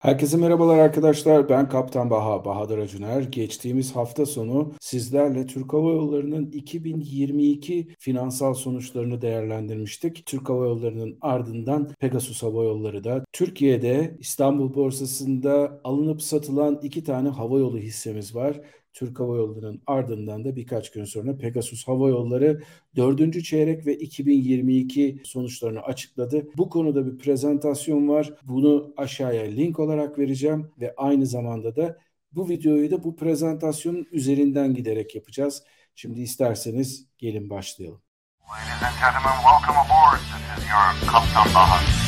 Herkese merhabalar arkadaşlar. Ben Kaptan Baha, Bahadır Acuner. Geçtiğimiz hafta sonu sizlerle Türk Hava Yolları'nın 2022 finansal sonuçlarını değerlendirmiştik. Türk Hava Yolları'nın ardından Pegasus Hava Yolları da Türkiye'de İstanbul borsasında alınıp satılan iki tane hava yolu hissemiz var. Türk Hava Yolları'nın ardından da birkaç gün sonra Pegasus Hava Yolları 4. çeyrek ve 2022 sonuçlarını açıkladı. Bu konuda bir prezentasyon var. Bunu aşağıya link olarak vereceğim ve aynı zamanda da bu videoyu da bu prezentasyonun üzerinden giderek yapacağız. Şimdi isterseniz gelin başlayalım. Ladies and gentlemen, welcome aboard. This is your Kaptan Bahar.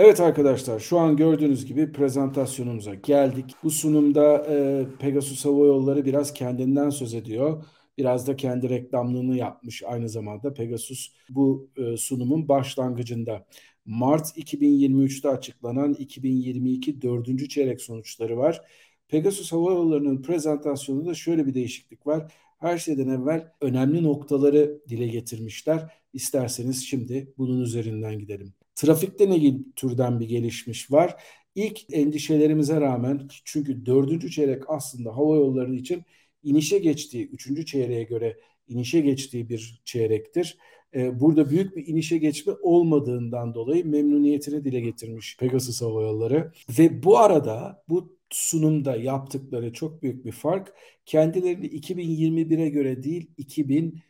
Evet arkadaşlar şu an gördüğünüz gibi prezentasyonumuza geldik. Bu sunumda e, Pegasus Hava Yolları biraz kendinden söz ediyor. Biraz da kendi reklamlığını yapmış aynı zamanda Pegasus bu e, sunumun başlangıcında. Mart 2023'te açıklanan 2022 dördüncü çeyrek sonuçları var. Pegasus Hava Yolları'nın prezentasyonunda şöyle bir değişiklik var. Her şeyden evvel önemli noktaları dile getirmişler. İsterseniz şimdi bunun üzerinden gidelim. Trafikte ne türden bir gelişmiş var? İlk endişelerimize rağmen çünkü dördüncü çeyrek aslında hava yolları için inişe geçtiği, üçüncü çeyreğe göre inişe geçtiği bir çeyrektir. Ee, burada büyük bir inişe geçme olmadığından dolayı memnuniyetini dile getirmiş Pegasus Hava Yolları. Ve bu arada bu sunumda yaptıkları çok büyük bir fark kendilerini 2021'e göre değil 2000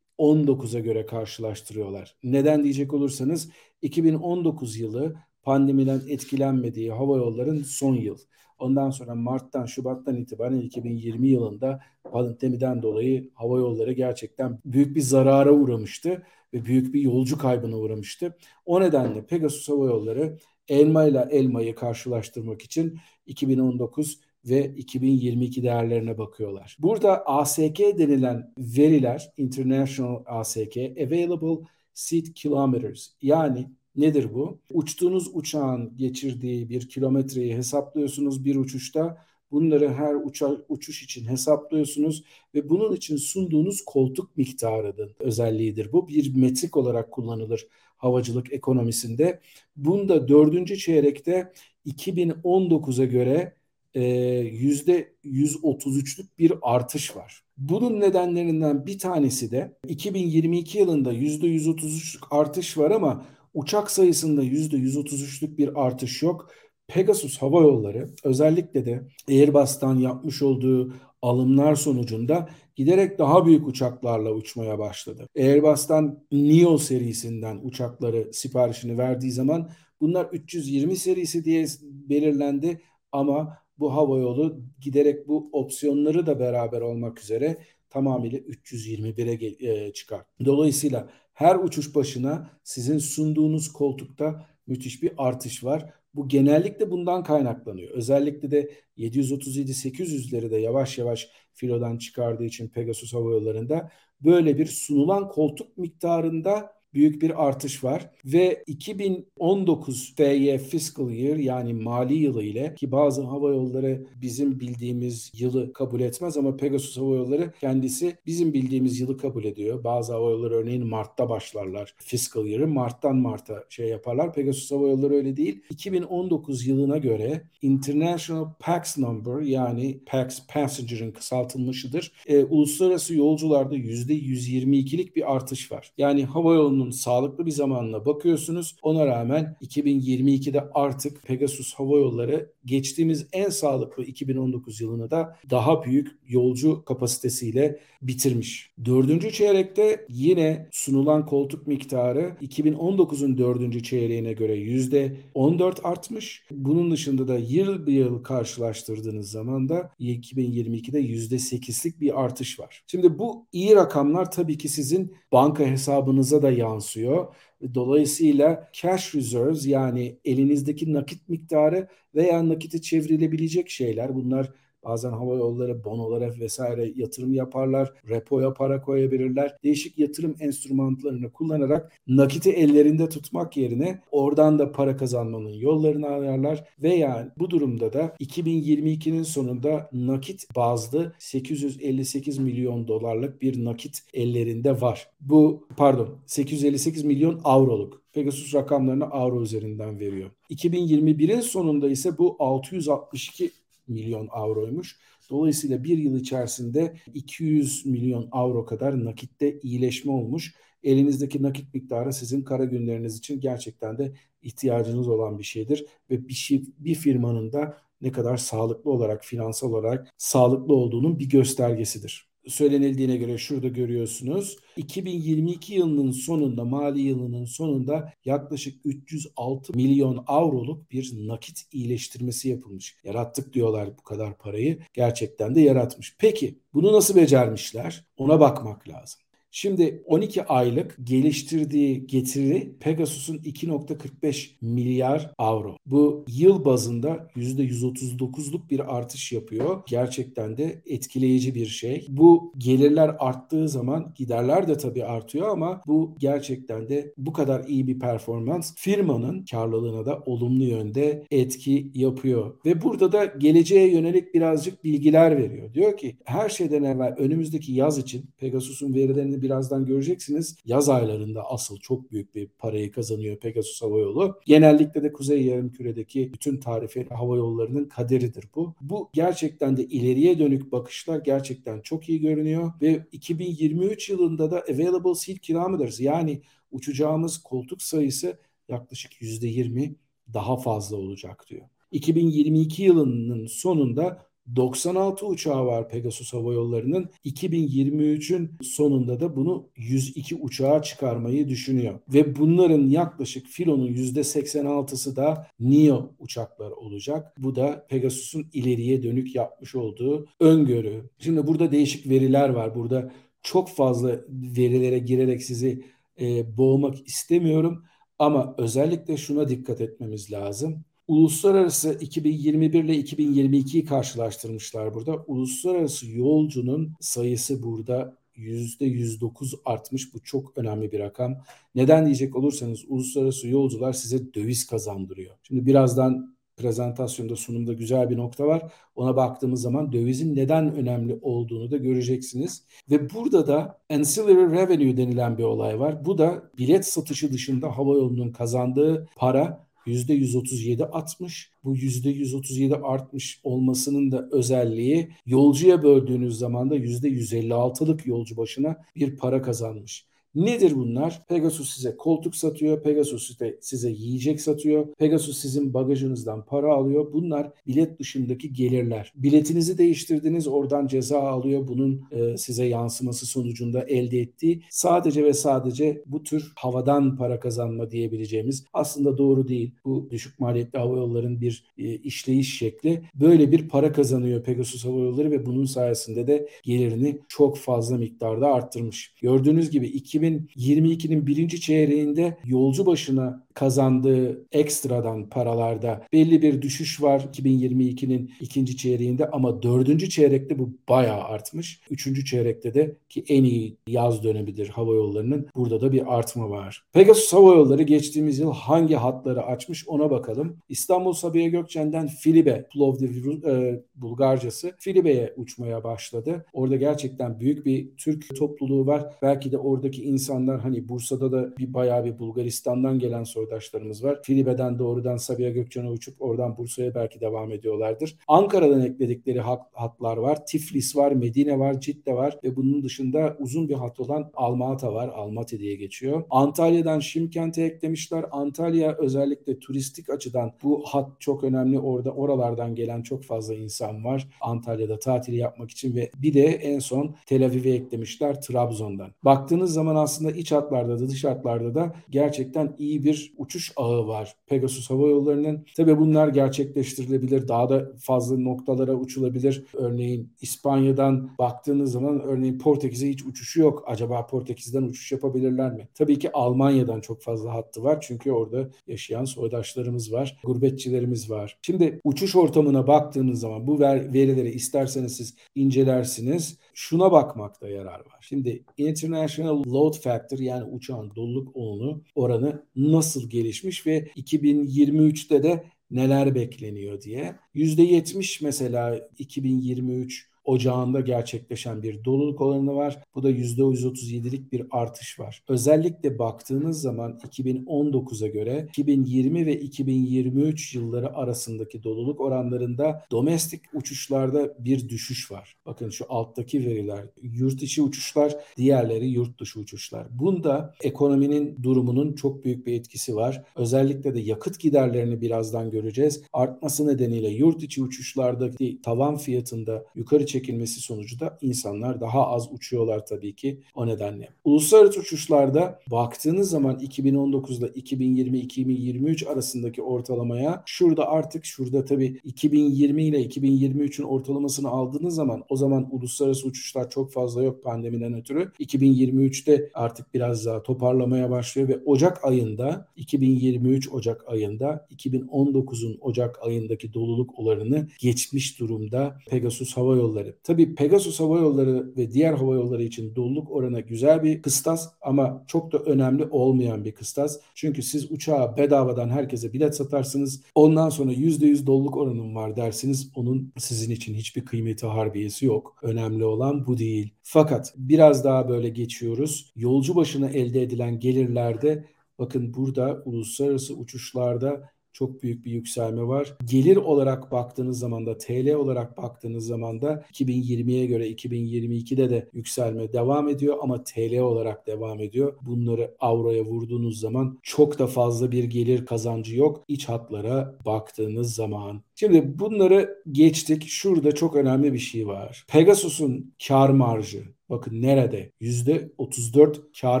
19'a göre karşılaştırıyorlar. Neden diyecek olursanız 2019 yılı pandemiden etkilenmediği hava yolların son yıl. Ondan sonra Mart'tan Şubat'tan itibaren 2020 yılında pandemiden dolayı hava yolları gerçekten büyük bir zarara uğramıştı ve büyük bir yolcu kaybına uğramıştı. O nedenle Pegasus Hava Yolları elma ile elmayı karşılaştırmak için 2019 ve 2022 değerlerine bakıyorlar. Burada ASK denilen veriler, International ASK, Available Seat Kilometers yani nedir bu? Uçtuğunuz uçağın geçirdiği bir kilometreyi hesaplıyorsunuz bir uçuşta. Bunları her uça, uçuş için hesaplıyorsunuz ve bunun için sunduğunuz koltuk miktarının özelliğidir. Bu bir metrik olarak kullanılır havacılık ekonomisinde. Bunda dördüncü çeyrekte 2019'a göre yüzde 133'lük bir artış var. Bunun nedenlerinden bir tanesi de 2022 yılında yüzde 133'lük artış var ama uçak sayısında yüzde 133'lük bir artış yok. Pegasus Hava Yolları özellikle de Airbus'tan yapmış olduğu alımlar sonucunda giderek daha büyük uçaklarla uçmaya başladı. Airbus'tan Neo serisinden uçakları siparişini verdiği zaman bunlar 320 serisi diye belirlendi ama bu hava yolu giderek bu opsiyonları da beraber olmak üzere tamamıyla 321'e e, çıkar. Dolayısıyla her uçuş başına sizin sunduğunuz koltukta müthiş bir artış var. Bu genellikle bundan kaynaklanıyor. Özellikle de 737-800'leri de yavaş yavaş filodan çıkardığı için Pegasus Hava Yolları'nda böyle bir sunulan koltuk miktarında büyük bir artış var ve 2019 FY fiscal year yani mali yılı ile ki bazı hava yolları bizim bildiğimiz yılı kabul etmez ama Pegasus Hava Yolları kendisi bizim bildiğimiz yılı kabul ediyor. Bazı hava yolları örneğin Mart'ta başlarlar fiscal year'ı Mart'tan Mart'a şey yaparlar. Pegasus Hava Yolları öyle değil. 2019 yılına göre International Pax Number yani Pax Passenger'ın kısaltılmışıdır. E, uluslararası yolcularda %122'lik bir artış var. Yani hava yolunun bunun sağlıklı bir zamanla bakıyorsunuz. Ona rağmen 2022'de artık Pegasus Hava Yolları geçtiğimiz en sağlıklı 2019 yılını da daha büyük yolcu kapasitesiyle bitirmiş. Dördüncü çeyrekte yine sunulan koltuk miktarı 2019'un dördüncü çeyreğine göre yüzde 14 artmış. Bunun dışında da yıl bir yıl karşılaştırdığınız zaman da 2022'de yüzde 8'lik bir artış var. Şimdi bu iyi rakamlar tabii ki sizin banka hesabınıza da yansıyor yansıyor. Dolayısıyla cash reserves yani elinizdeki nakit miktarı veya nakite çevrilebilecek şeyler bunlar Bazen hava yolları bonolara vesaire yatırım yaparlar. Repoya para koyabilirler. Değişik yatırım enstrümanlarını kullanarak nakiti ellerinde tutmak yerine oradan da para kazanmanın yollarını ararlar ve yani bu durumda da 2022'nin sonunda nakit bazlı 858 milyon dolarlık bir nakit ellerinde var. Bu pardon 858 milyon avroluk. Pegasus rakamlarını avro üzerinden veriyor. 2021'in sonunda ise bu 662 milyon avroymuş. Dolayısıyla bir yıl içerisinde 200 milyon avro kadar nakitte iyileşme olmuş. Elinizdeki nakit miktarı sizin kara günleriniz için gerçekten de ihtiyacınız olan bir şeydir ve bir şey bir firmanın da ne kadar sağlıklı olarak finansal olarak sağlıklı olduğunun bir göstergesidir söylenildiğine göre şurada görüyorsunuz. 2022 yılının sonunda, mali yılının sonunda yaklaşık 306 milyon avroluk bir nakit iyileştirmesi yapılmış. Yarattık diyorlar bu kadar parayı. Gerçekten de yaratmış. Peki bunu nasıl becermişler? Ona bakmak lazım. Şimdi 12 aylık geliştirdiği getiri Pegasus'un 2.45 milyar avro. Bu yıl bazında %139'luk bir artış yapıyor. Gerçekten de etkileyici bir şey. Bu gelirler arttığı zaman giderler de tabii artıyor ama bu gerçekten de bu kadar iyi bir performans firmanın karlılığına da olumlu yönde etki yapıyor. Ve burada da geleceğe yönelik birazcık bilgiler veriyor. Diyor ki her şeyden evvel önümüzdeki yaz için Pegasus'un verilerini birazdan göreceksiniz. Yaz aylarında asıl çok büyük bir parayı kazanıyor Pegasus Hava Yolu. Genellikle de Kuzey Yarımküre'deki bütün tarifeli hava yollarının kaderidir bu. Bu gerçekten de ileriye dönük bakışlar gerçekten çok iyi görünüyor ve 2023 yılında da available seat kilometers yani uçacağımız koltuk sayısı yaklaşık %20 daha fazla olacak diyor. 2022 yılının sonunda 96 uçağı var Pegasus Hava Yolları'nın. 2023'ün sonunda da bunu 102 uçağa çıkarmayı düşünüyor. Ve bunların yaklaşık filonun %86'sı da NEO uçaklar olacak. Bu da Pegasus'un ileriye dönük yapmış olduğu öngörü. Şimdi burada değişik veriler var. Burada çok fazla verilere girerek sizi e, boğmak istemiyorum. Ama özellikle şuna dikkat etmemiz lazım. Uluslararası 2021 ile 2022'yi karşılaştırmışlar burada. Uluslararası yolcunun sayısı burada %109 artmış. Bu çok önemli bir rakam. Neden diyecek olursanız uluslararası yolcular size döviz kazandırıyor. Şimdi birazdan prezentasyonda sunumda güzel bir nokta var. Ona baktığımız zaman dövizin neden önemli olduğunu da göreceksiniz. Ve burada da ancillary revenue denilen bir olay var. Bu da bilet satışı dışında hava yolunun kazandığı para %137 artmış. Bu %137 artmış olmasının da özelliği yolcuya böldüğünüz zaman da %156'lık yolcu başına bir para kazanmış. Nedir bunlar? Pegasus size koltuk satıyor, Pegasus size, size yiyecek satıyor, Pegasus sizin bagajınızdan para alıyor. Bunlar bilet dışındaki gelirler. Biletinizi değiştirdiniz, oradan ceza alıyor. Bunun e, size yansıması sonucunda elde ettiği sadece ve sadece bu tür havadan para kazanma diyebileceğimiz aslında doğru değil. Bu düşük maliyetli hava yolların bir e, işleyiş şekli. Böyle bir para kazanıyor Pegasus Hava Yolları ve bunun sayesinde de gelirini çok fazla miktarda arttırmış. Gördüğünüz gibi 2000 2022'nin birinci çeyreğinde yolcu başına kazandığı ekstradan paralarda belli bir düşüş var 2022'nin ikinci çeyreğinde ama dördüncü çeyrekte bu bayağı artmış. Üçüncü çeyrekte de ki en iyi yaz dönemidir hava yollarının burada da bir artma var. Pegasus Hava Yolları geçtiğimiz yıl hangi hatları açmış ona bakalım. İstanbul Sabiha Gökçen'den Filibe, Plovdiv e, Bulgarcası Filibe'ye uçmaya başladı. Orada gerçekten büyük bir Türk topluluğu var. Belki de oradaki insanlar hani Bursa'da da bir bayağı bir Bulgaristan'dan gelen soydaşlarımız var. Filibe'den doğrudan Sabiha Gökçen'e uçup oradan Bursa'ya belki devam ediyorlardır. Ankara'dan ekledikleri hat, hatlar var. Tiflis var, Medine var, Cidde var ve bunun dışında uzun bir hat olan Almata var. Almaty diye geçiyor. Antalya'dan Şimkent'e eklemişler. Antalya özellikle turistik açıdan bu hat çok önemli. Orada oralardan gelen çok fazla insan var. Antalya'da tatil yapmak için ve bir de en son Tel Aviv'e eklemişler Trabzon'dan. Baktığınız zaman aslında iç hatlarda da dış hatlarda da gerçekten iyi bir uçuş ağı var Pegasus Hava Yolları'nın. Tabi bunlar gerçekleştirilebilir. Daha da fazla noktalara uçulabilir. Örneğin İspanya'dan baktığınız zaman örneğin Portekiz'e hiç uçuşu yok. Acaba Portekiz'den uçuş yapabilirler mi? Tabii ki Almanya'dan çok fazla hattı var. Çünkü orada yaşayan soydaşlarımız var. Gurbetçilerimiz var. Şimdi uçuş ortamına baktığınız zaman bu verileri isterseniz siz incelersiniz. Şuna bakmakta yarar var. Şimdi International Load Factor yani uçağın doluluk oranı, oranı nasıl gelişmiş ve 2023'te de neler bekleniyor diye. %70 mesela 2023 ocağında gerçekleşen bir doluluk oranı var. Bu da %137'lik bir artış var. Özellikle baktığınız zaman 2019'a göre 2020 ve 2023 yılları arasındaki doluluk oranlarında domestik uçuşlarda bir düşüş var. Bakın şu alttaki veriler yurt içi uçuşlar, diğerleri yurt dışı uçuşlar. Bunda ekonominin durumunun çok büyük bir etkisi var. Özellikle de yakıt giderlerini birazdan göreceğiz. Artması nedeniyle yurt içi uçuşlardaki tavan fiyatında yukarı çekilmesi sonucu da insanlar daha az uçuyorlar tabii ki o nedenle. Uluslararası uçuşlarda baktığınız zaman 2019'da 2020-2023 arasındaki ortalamaya şurada artık şurada tabii 2020 ile 2023'ün ortalamasını aldığınız zaman o zaman uluslararası uçuşlar çok fazla yok pandemiden ötürü. 2023'te artık biraz daha toparlamaya başlıyor ve Ocak ayında 2023 Ocak ayında 2019'un Ocak ayındaki doluluk oranını geçmiş durumda Pegasus Hava Yolları yolları. Tabii Pegasus Hava Yolları ve diğer hava yolları için doluluk oranı güzel bir kıstas ama çok da önemli olmayan bir kıstas. Çünkü siz uçağa bedavadan herkese bilet satarsınız. Ondan sonra %100 doluluk oranım var dersiniz. Onun sizin için hiçbir kıymeti harbiyesi yok. Önemli olan bu değil. Fakat biraz daha böyle geçiyoruz. Yolcu başına elde edilen gelirlerde bakın burada uluslararası uçuşlarda çok büyük bir yükselme var. Gelir olarak baktığınız zaman da TL olarak baktığınız zaman da 2020'ye göre 2022'de de yükselme devam ediyor ama TL olarak devam ediyor. Bunları avroya vurduğunuz zaman çok da fazla bir gelir kazancı yok iç hatlara baktığınız zaman. Şimdi bunları geçtik. Şurada çok önemli bir şey var. Pegasus'un kar marjı Bakın nerede? %34 kar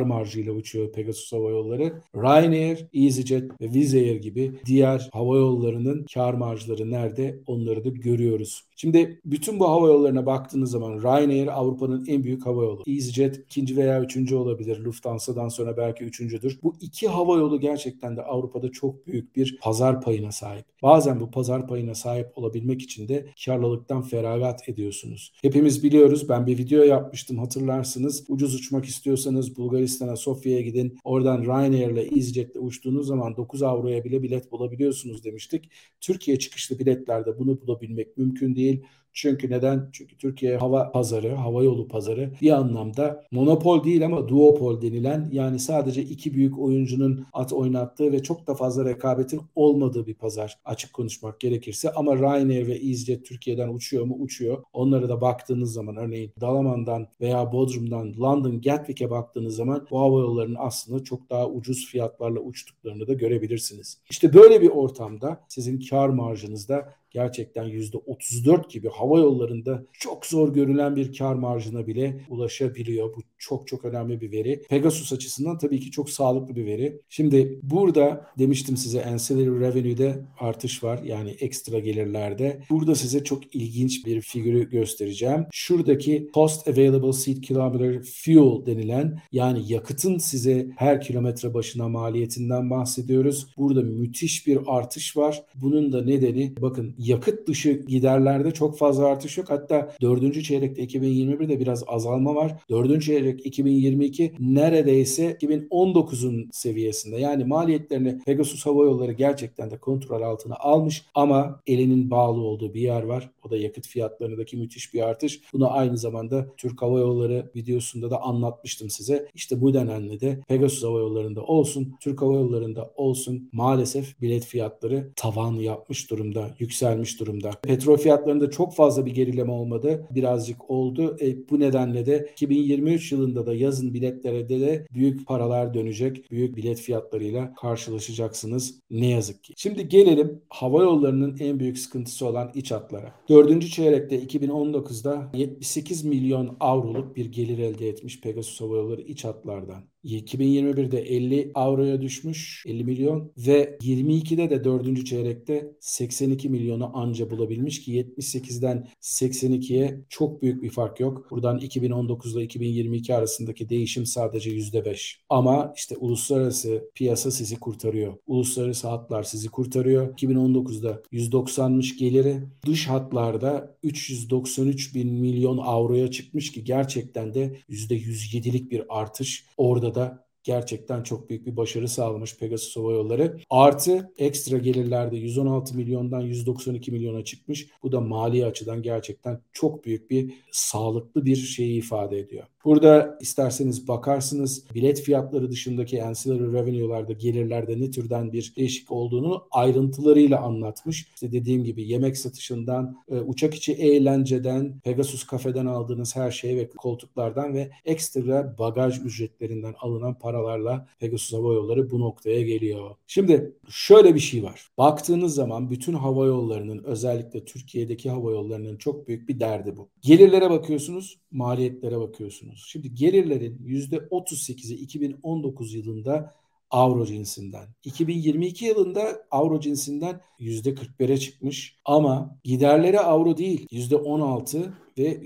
marjıyla uçuyor Pegasus Hava Yolları. Ryanair, EasyJet ve Wizz Air gibi diğer hava yollarının kar marjları nerede? Onları da görüyoruz. Şimdi bütün bu hava yollarına baktığınız zaman Ryanair Avrupa'nın en büyük hava yolu. EasyJet ikinci veya üçüncü olabilir. Lufthansa'dan sonra belki üçüncüdür. Bu iki hava yolu gerçekten de Avrupa'da çok büyük bir pazar payına sahip. Bazen bu pazar payına sahip olabilmek için de karlılıktan feragat ediyorsunuz. Hepimiz biliyoruz. Ben bir video yapmıştım hatırlarsınız. Ucuz uçmak istiyorsanız Bulgaristan'a, Sofya'ya gidin. Oradan Ryanair ile EasyJet ile uçtuğunuz zaman 9 avroya bile bilet bulabiliyorsunuz demiştik. Türkiye çıkışlı biletlerde bunu bulabilmek mümkün değil değil. Çünkü neden? Çünkü Türkiye hava pazarı, hava yolu pazarı bir anlamda monopol değil ama duopol denilen yani sadece iki büyük oyuncunun at oynattığı ve çok da fazla rekabetin olmadığı bir pazar açık konuşmak gerekirse. Ama Ryanair ve EasyJet Türkiye'den uçuyor mu? Uçuyor. Onlara da baktığınız zaman örneğin Dalaman'dan veya Bodrum'dan London Gatwick'e baktığınız zaman bu hava yollarının aslında çok daha ucuz fiyatlarla uçtuklarını da görebilirsiniz. İşte böyle bir ortamda sizin kar marjınızda gerçekten %34 gibi hava yollarında çok zor görülen bir kar marjına bile ulaşabiliyor. Bu çok çok önemli bir veri. Pegasus açısından tabii ki çok sağlıklı bir veri. Şimdi burada demiştim size ancillary revenue'de artış var. Yani ekstra gelirlerde. Burada size çok ilginç bir figürü göstereceğim. Şuradaki cost available seat kilometer fuel denilen yani yakıtın size her kilometre başına maliyetinden bahsediyoruz. Burada müthiş bir artış var. Bunun da nedeni bakın yakıt dışı giderlerde çok fazla artış yok. Hatta 4. çeyrekte 2021'de biraz azalma var. 4. çeyrek 2022 neredeyse 2019'un seviyesinde. Yani maliyetlerini Pegasus Hava Yolları gerçekten de kontrol altına almış ama elinin bağlı olduğu bir yer var. O da yakıt fiyatlarındaki müthiş bir artış. Bunu aynı zamanda Türk Hava Yolları videosunda da anlatmıştım size. İşte bu denenle de Pegasus Hava Yolları'nda olsun, Türk Hava Yolları'nda olsun maalesef bilet fiyatları tavan yapmış durumda, yükselmiş durumda. Petrol fiyatlarında çok fazla bir gerileme olmadı. Birazcık oldu. E, bu nedenle de 2023 yılında da yazın biletlere de, de büyük paralar dönecek. Büyük bilet fiyatlarıyla karşılaşacaksınız ne yazık ki. Şimdi gelelim hava yollarının en büyük sıkıntısı olan iç hatlara. Dördüncü çeyrekte 2019'da 78 milyon avroluk bir gelir elde etmiş Pegasus Hava Yolları iç hatlardan. 2021'de 50 avroya düşmüş 50 milyon ve 22'de de 4. çeyrekte 82 milyonu anca bulabilmiş ki 78'den 82'ye çok büyük bir fark yok. Buradan 2019 ile 2022 arasındaki değişim sadece %5. Ama işte uluslararası piyasa sizi kurtarıyor. Uluslararası hatlar sizi kurtarıyor. 2019'da 190'mış geliri. Dış hatlarda 393 bin milyon avroya çıkmış ki gerçekten de %107'lik bir artış. Orada da gerçekten çok büyük bir başarı sağlamış Pegasus Hava Yolları. Artı ekstra gelirlerde 116 milyondan 192 milyona çıkmış. Bu da mali açıdan gerçekten çok büyük bir sağlıklı bir şeyi ifade ediyor. Burada isterseniz bakarsınız bilet fiyatları dışındaki ancillary revenue'larda gelirlerde ne türden bir değişik olduğunu ayrıntılarıyla anlatmış. İşte dediğim gibi yemek satışından, e, uçak içi eğlenceden, Pegasus kafeden aldığınız her şey ve koltuklardan ve ekstra bagaj ücretlerinden alınan paralarla Pegasus Hava Yolları bu noktaya geliyor. Şimdi şöyle bir şey var. Baktığınız zaman bütün hava yollarının özellikle Türkiye'deki hava yollarının çok büyük bir derdi bu. Gelirlere bakıyorsunuz, maliyetlere bakıyorsunuz. Şimdi gelirlerin %38'i 2019 yılında avro cinsinden. 2022 yılında avro cinsinden %41'e çıkmış ama giderleri avro değil %16 ve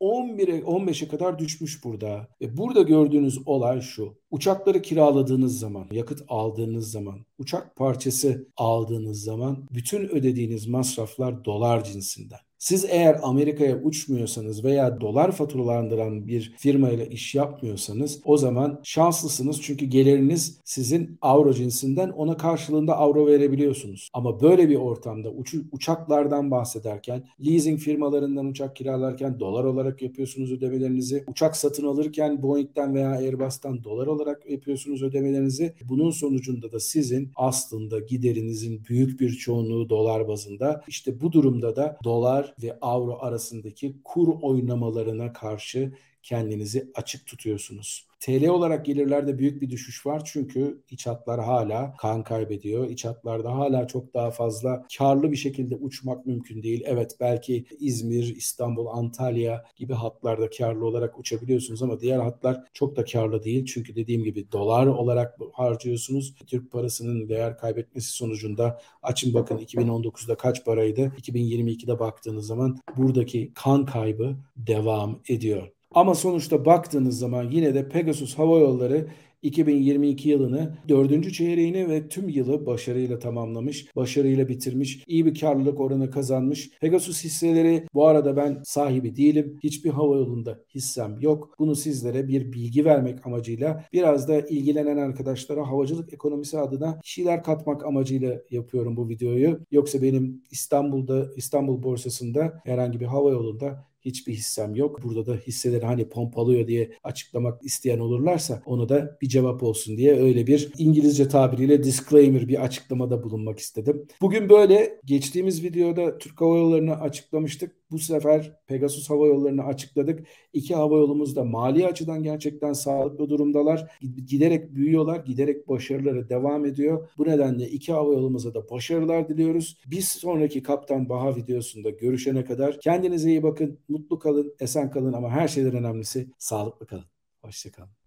%11'e 15'e kadar düşmüş burada. Ve burada gördüğünüz olay şu. Uçakları kiraladığınız zaman, yakıt aldığınız zaman, uçak parçası aldığınız zaman bütün ödediğiniz masraflar dolar cinsinden. Siz eğer Amerika'ya uçmuyorsanız veya dolar faturalandıran bir firmayla iş yapmıyorsanız o zaman şanslısınız çünkü geliriniz sizin avro cinsinden ona karşılığında avro verebiliyorsunuz. Ama böyle bir ortamda uç uçaklardan bahsederken leasing firmalarından uçak kiralarken dolar olarak yapıyorsunuz ödemelerinizi. Uçak satın alırken Boeing'den veya Airbus'tan dolar olarak yapıyorsunuz ödemelerinizi. Bunun sonucunda da sizin aslında giderinizin büyük bir çoğunluğu dolar bazında. İşte bu durumda da dolar ve avro arasındaki kur oynamalarına karşı kendinizi açık tutuyorsunuz. TL olarak gelirlerde büyük bir düşüş var çünkü iç hatlar hala kan kaybediyor. İç hatlarda hala çok daha fazla karlı bir şekilde uçmak mümkün değil. Evet belki İzmir, İstanbul, Antalya gibi hatlarda karlı olarak uçabiliyorsunuz ama diğer hatlar çok da karlı değil. Çünkü dediğim gibi dolar olarak harcıyorsunuz. Türk parasının değer kaybetmesi sonucunda açın bakın 2019'da kaç paraydı? 2022'de baktığınız zaman buradaki kan kaybı devam ediyor. Ama sonuçta baktığınız zaman yine de Pegasus Hava Yolları 2022 yılını dördüncü çeyreğini ve tüm yılı başarıyla tamamlamış, başarıyla bitirmiş, iyi bir karlılık oranı kazanmış. Pegasus hisseleri bu arada ben sahibi değilim. Hiçbir hava yolunda hissem yok. Bunu sizlere bir bilgi vermek amacıyla biraz da ilgilenen arkadaşlara havacılık ekonomisi adına şeyler katmak amacıyla yapıyorum bu videoyu. Yoksa benim İstanbul'da İstanbul borsasında herhangi bir hava yolunda hiçbir hissem yok. Burada da hisseleri hani pompalıyor diye açıklamak isteyen olurlarsa onu da bir cevap olsun diye öyle bir İngilizce tabiriyle disclaimer bir açıklamada bulunmak istedim. Bugün böyle geçtiğimiz videoda Türk Hava Yolları'nı açıklamıştık. Bu sefer Pegasus Hava Yolları'nı açıkladık. İki hava yolumuz da mali açıdan gerçekten sağlıklı durumdalar. Giderek büyüyorlar, giderek başarıları devam ediyor. Bu nedenle iki hava yolumuza da başarılar diliyoruz. Bir sonraki Kaptan Baha videosunda görüşene kadar kendinize iyi bakın, mutlu kalın, esen kalın ama her şeyden önemlisi sağlıklı kalın. Hoşçakalın.